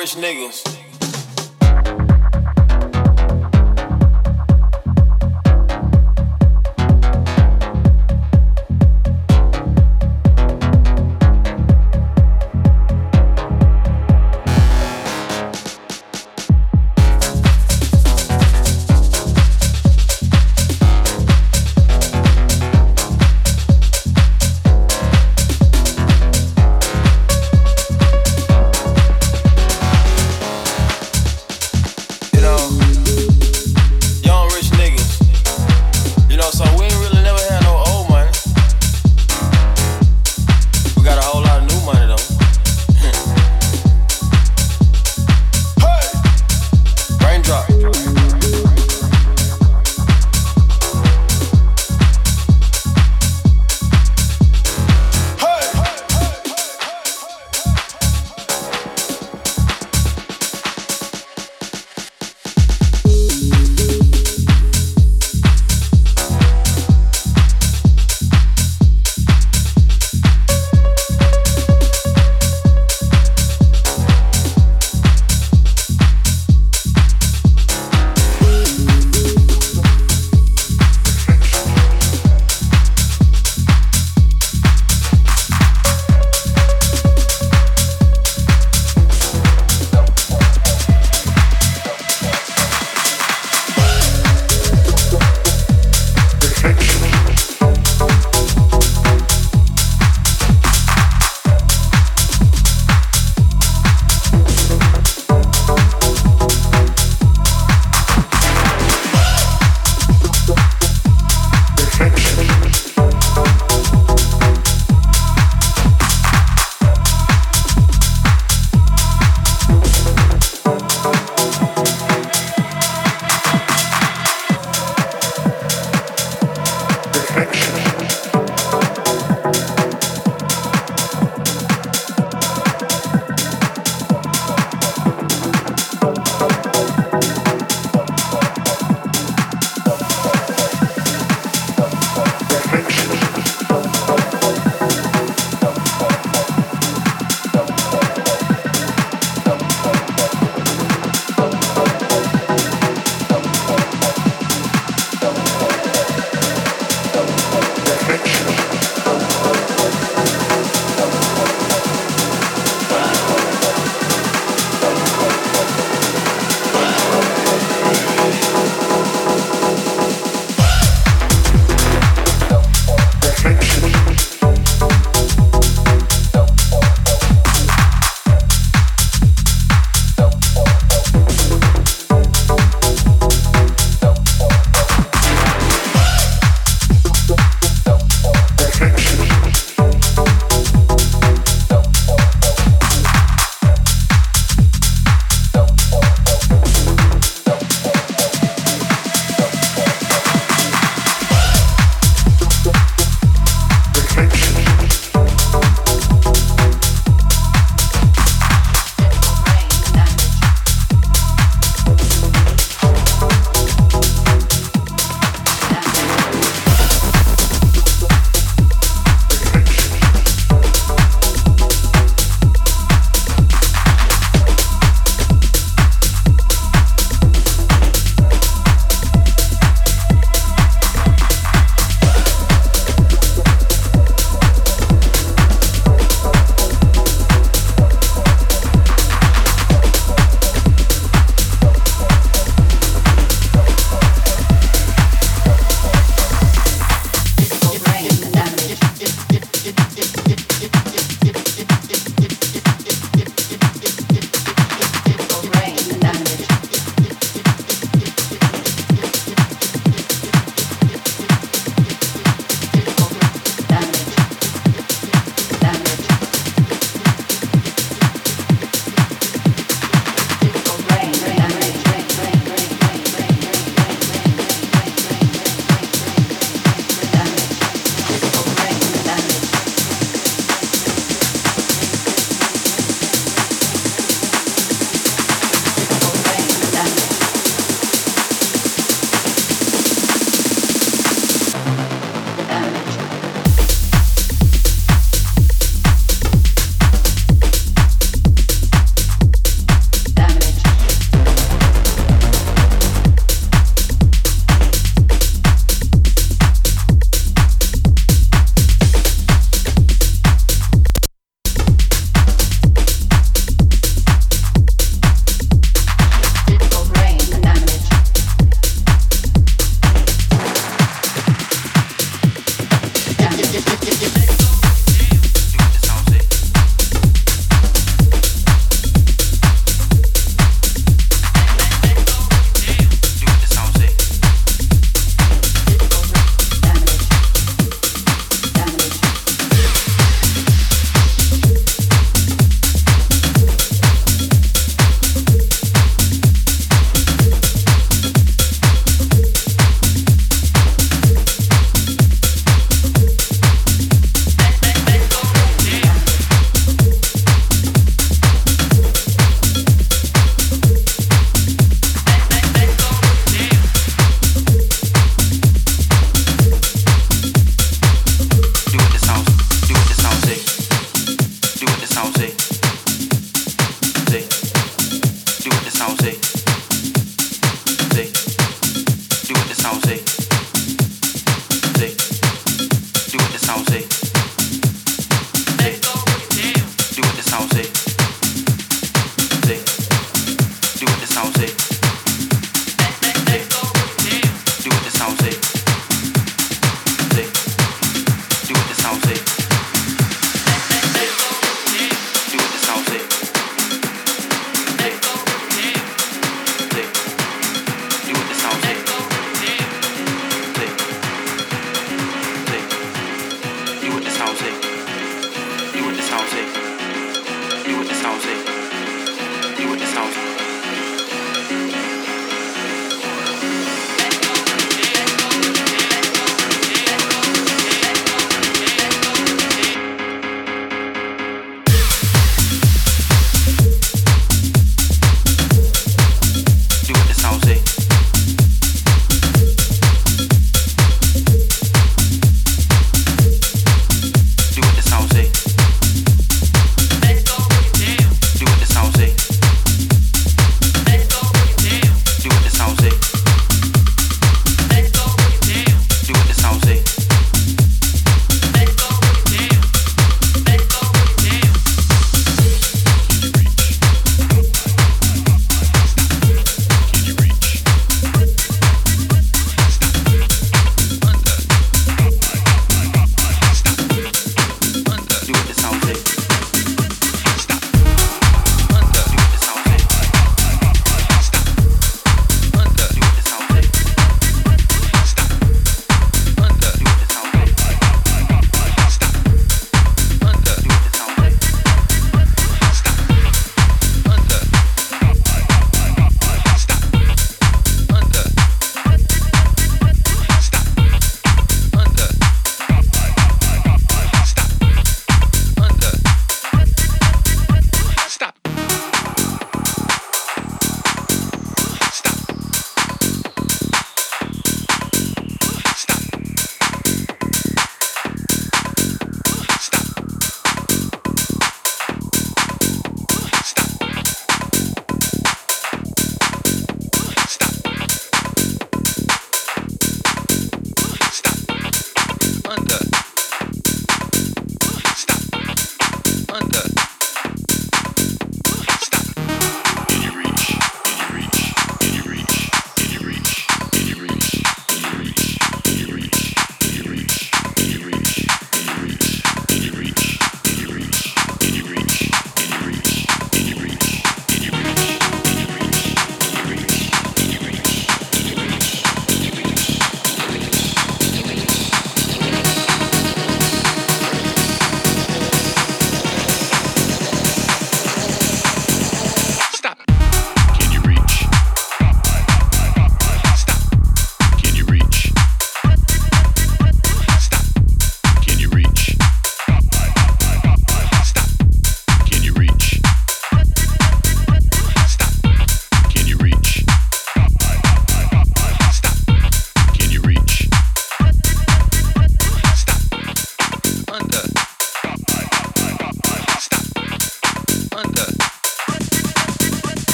rich niggas.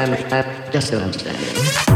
I'm, I'm just don't understand.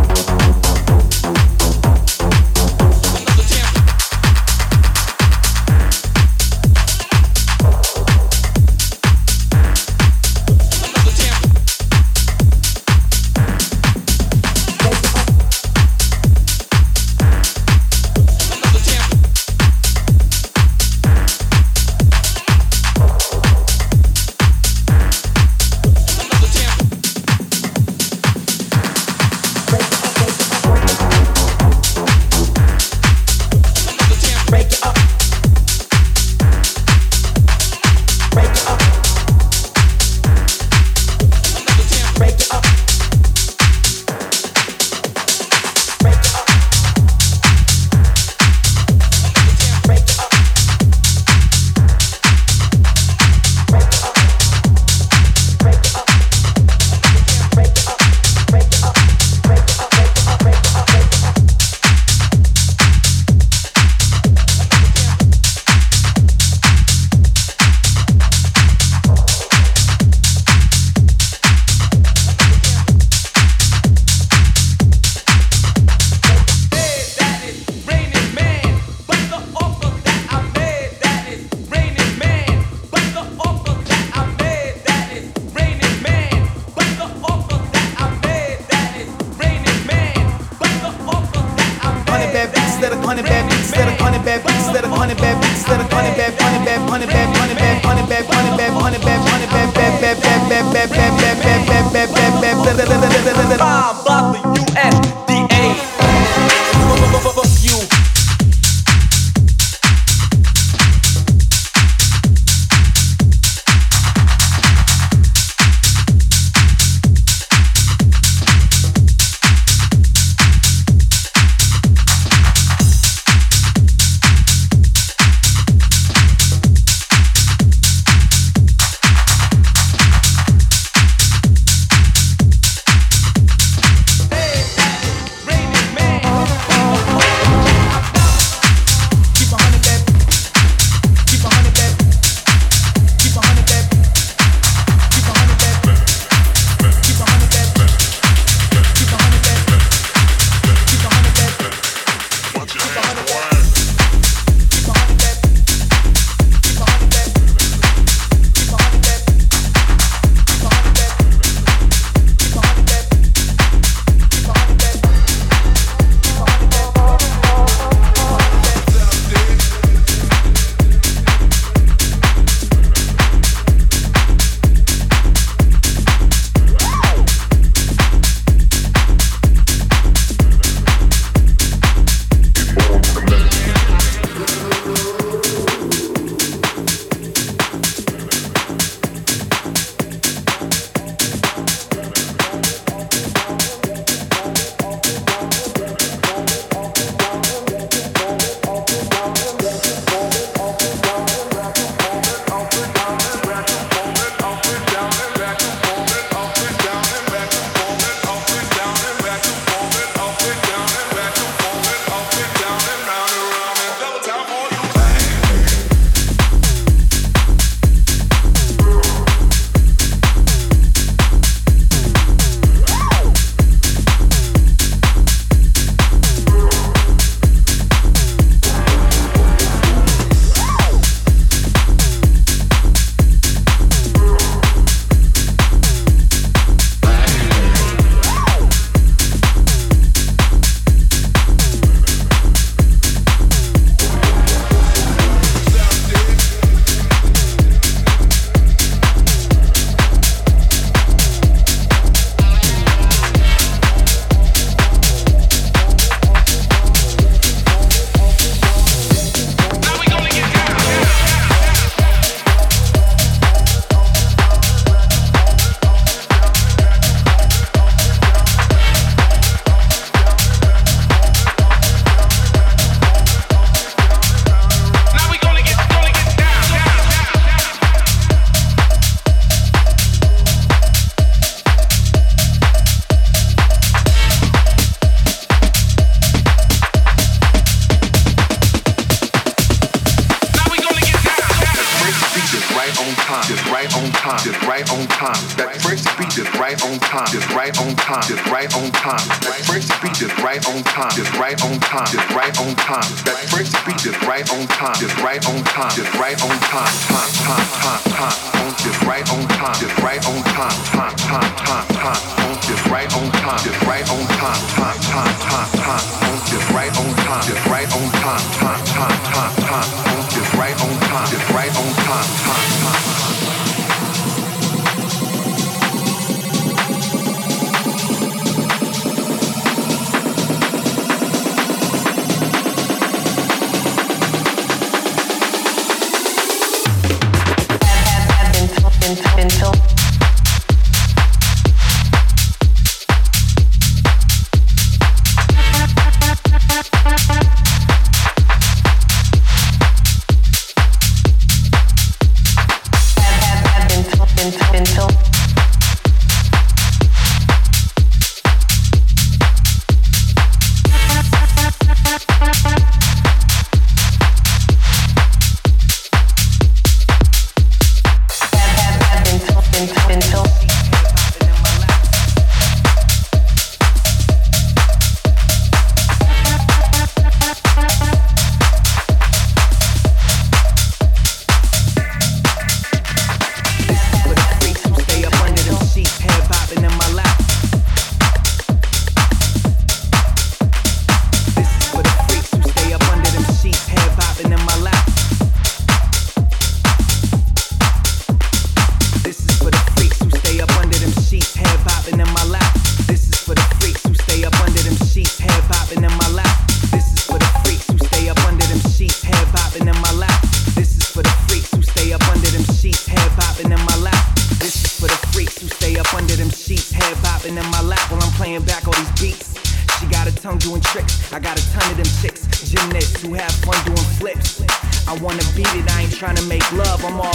trying to make love. I'm all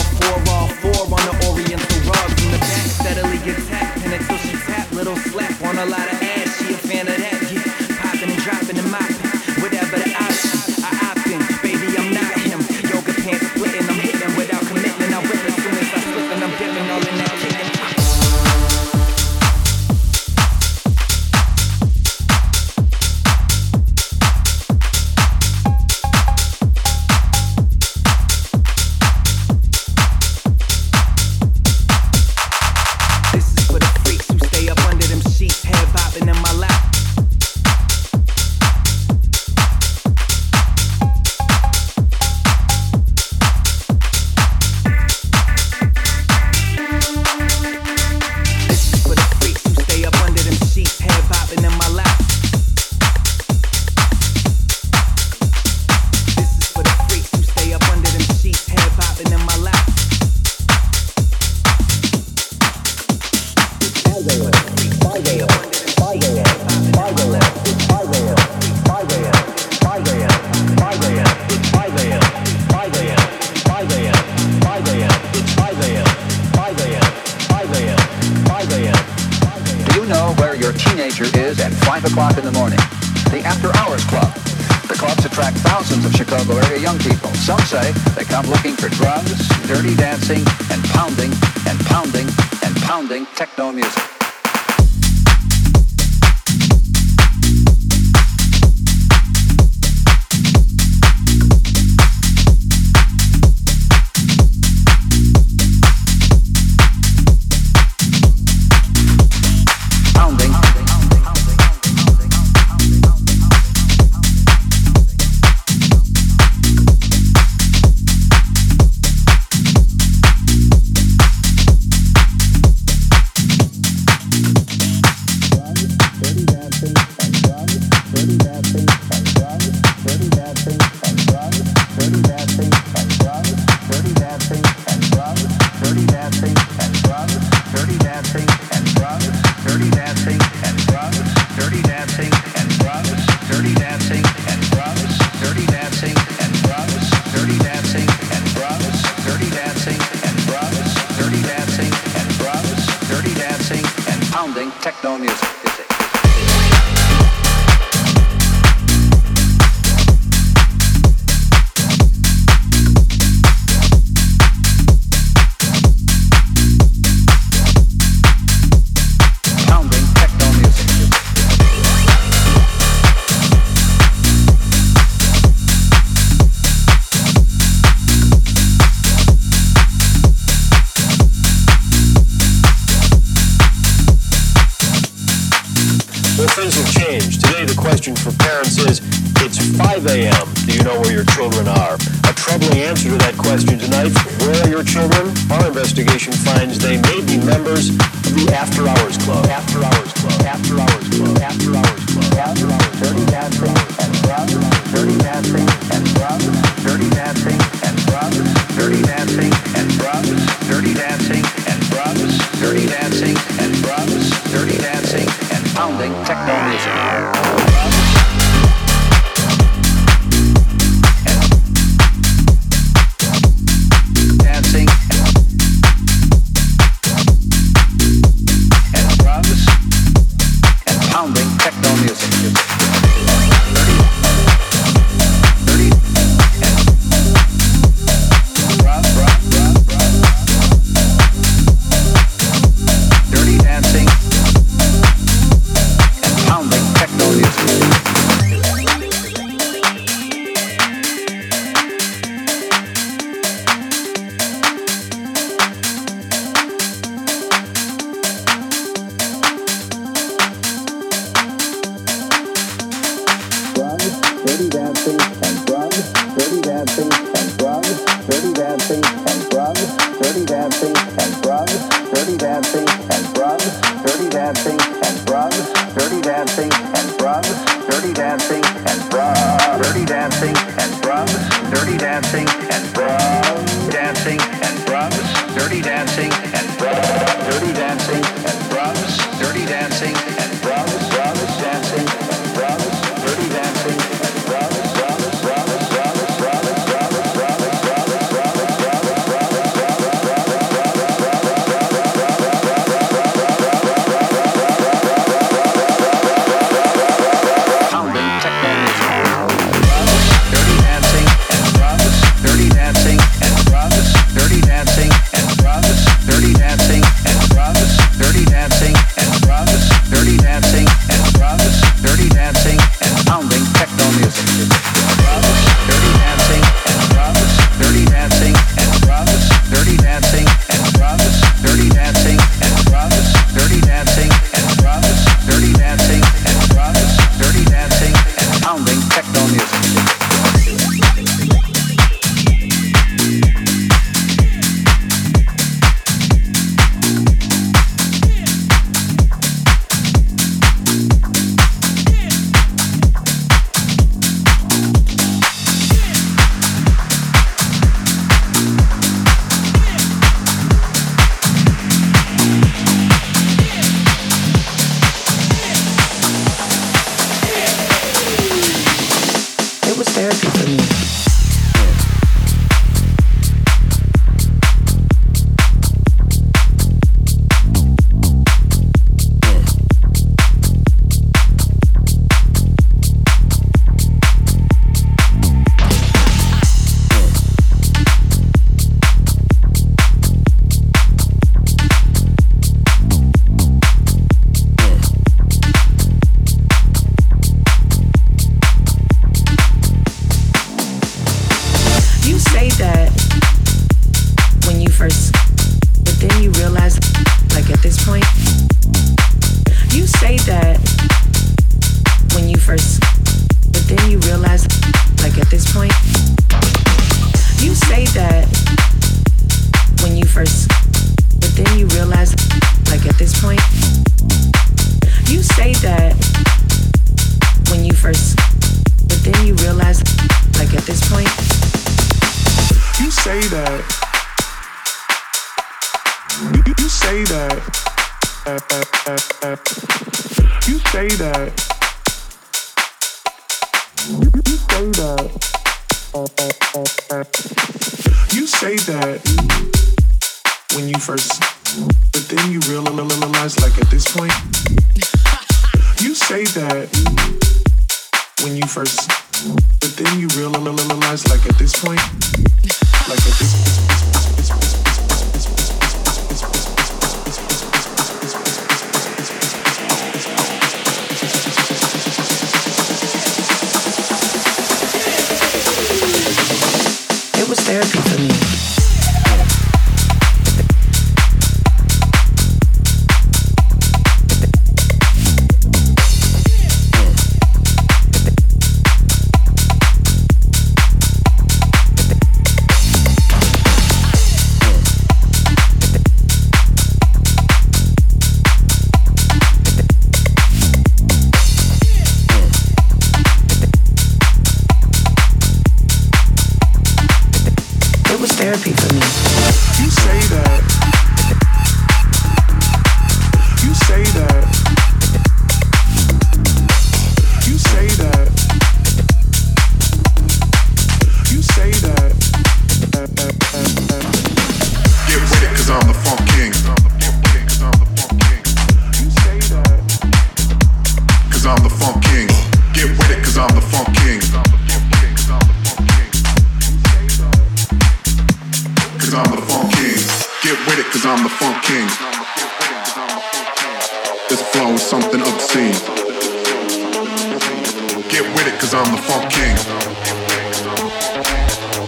cause I'm the funk king.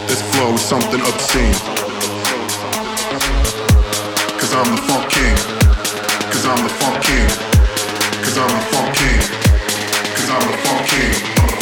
This flow is something obscene. Cause I'm the funk king. Cause I'm the funk king. Cause I'm the funk king. Cause I'm the funk king.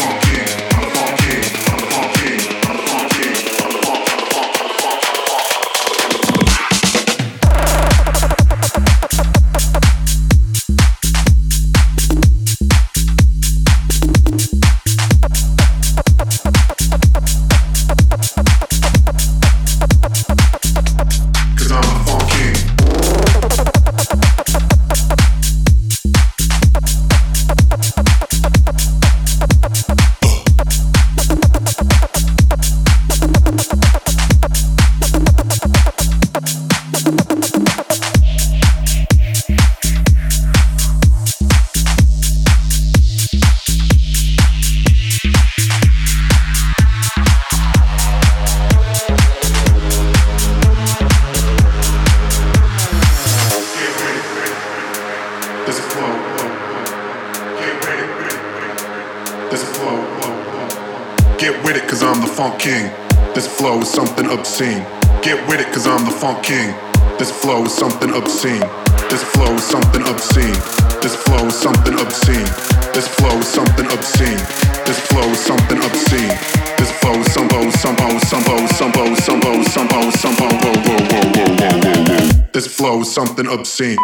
something obscene.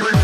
Good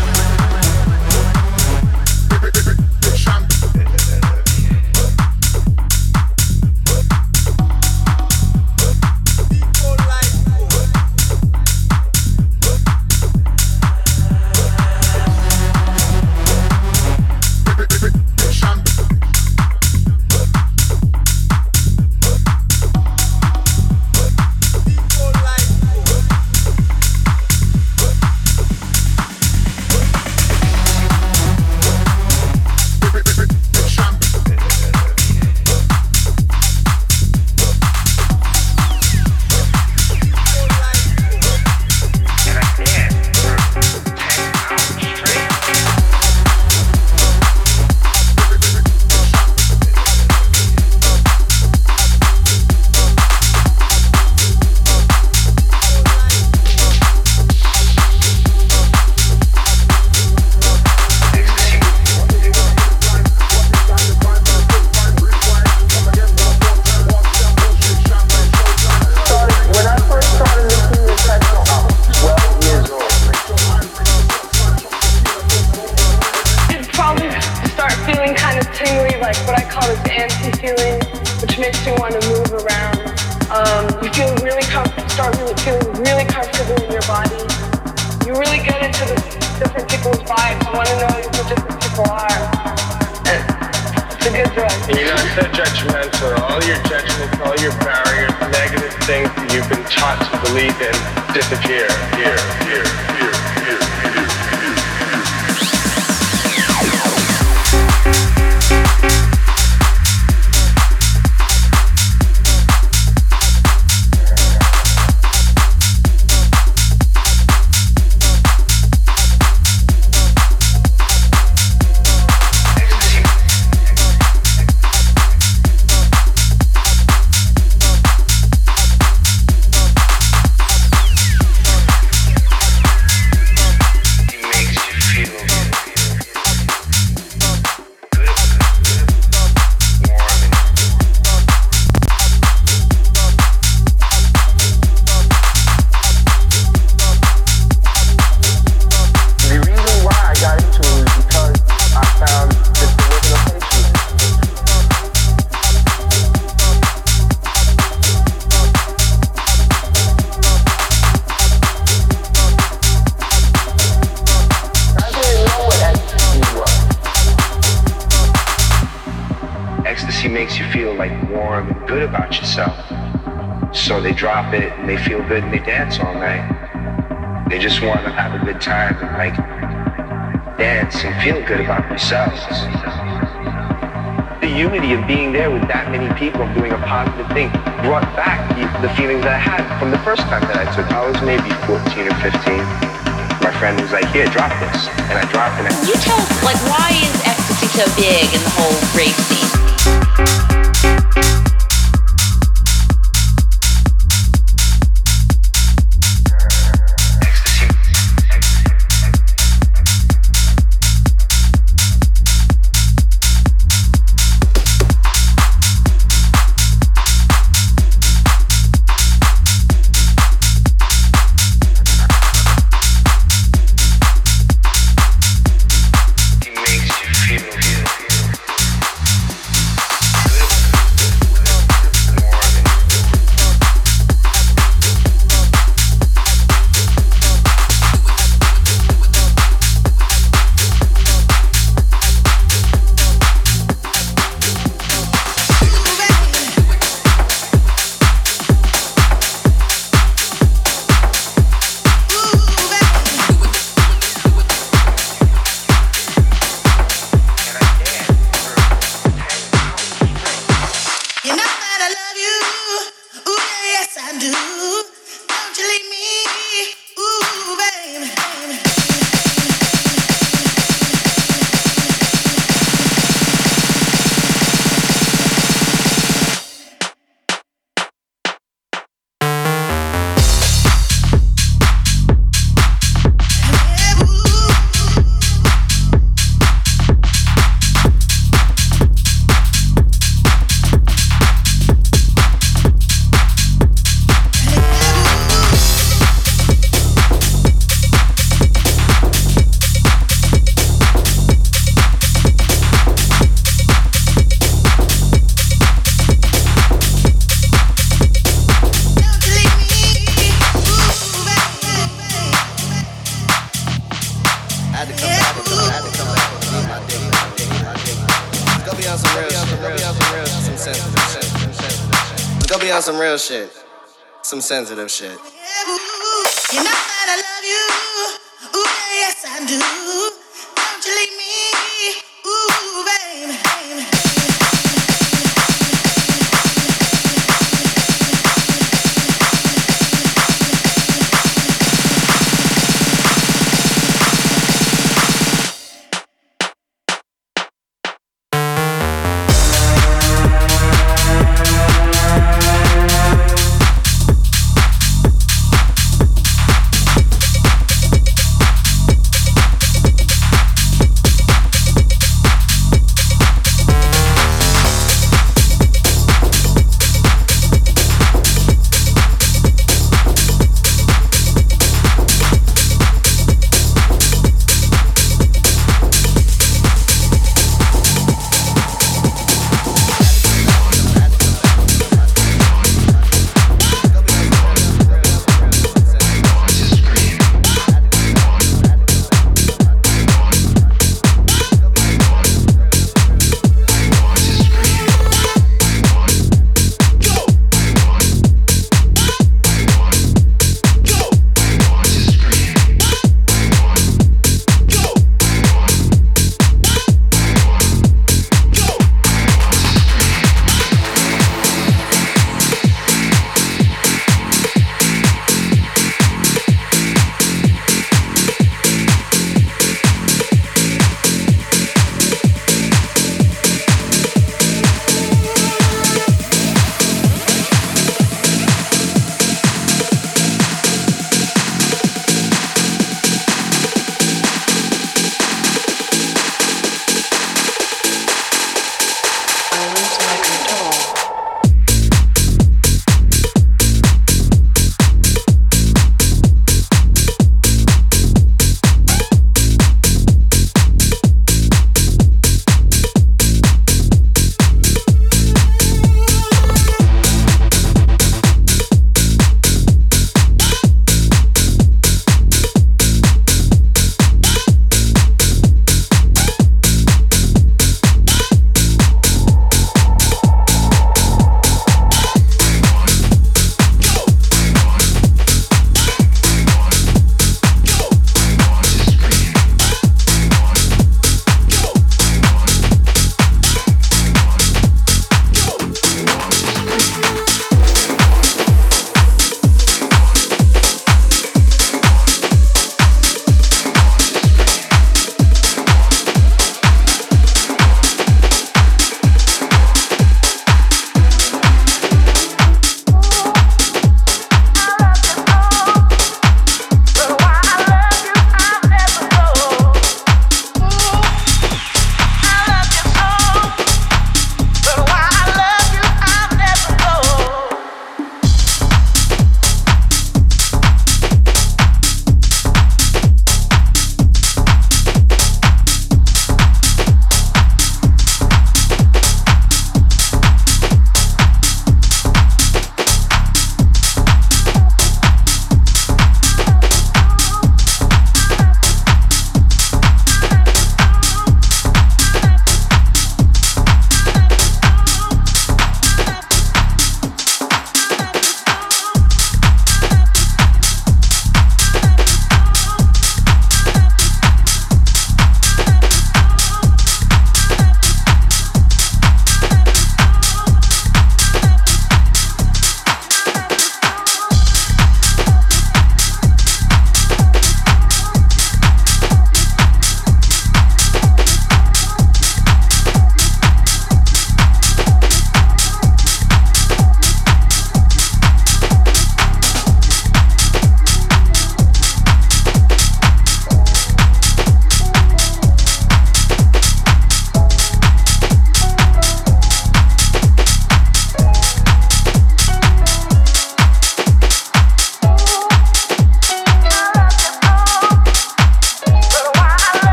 Some sensitive shit.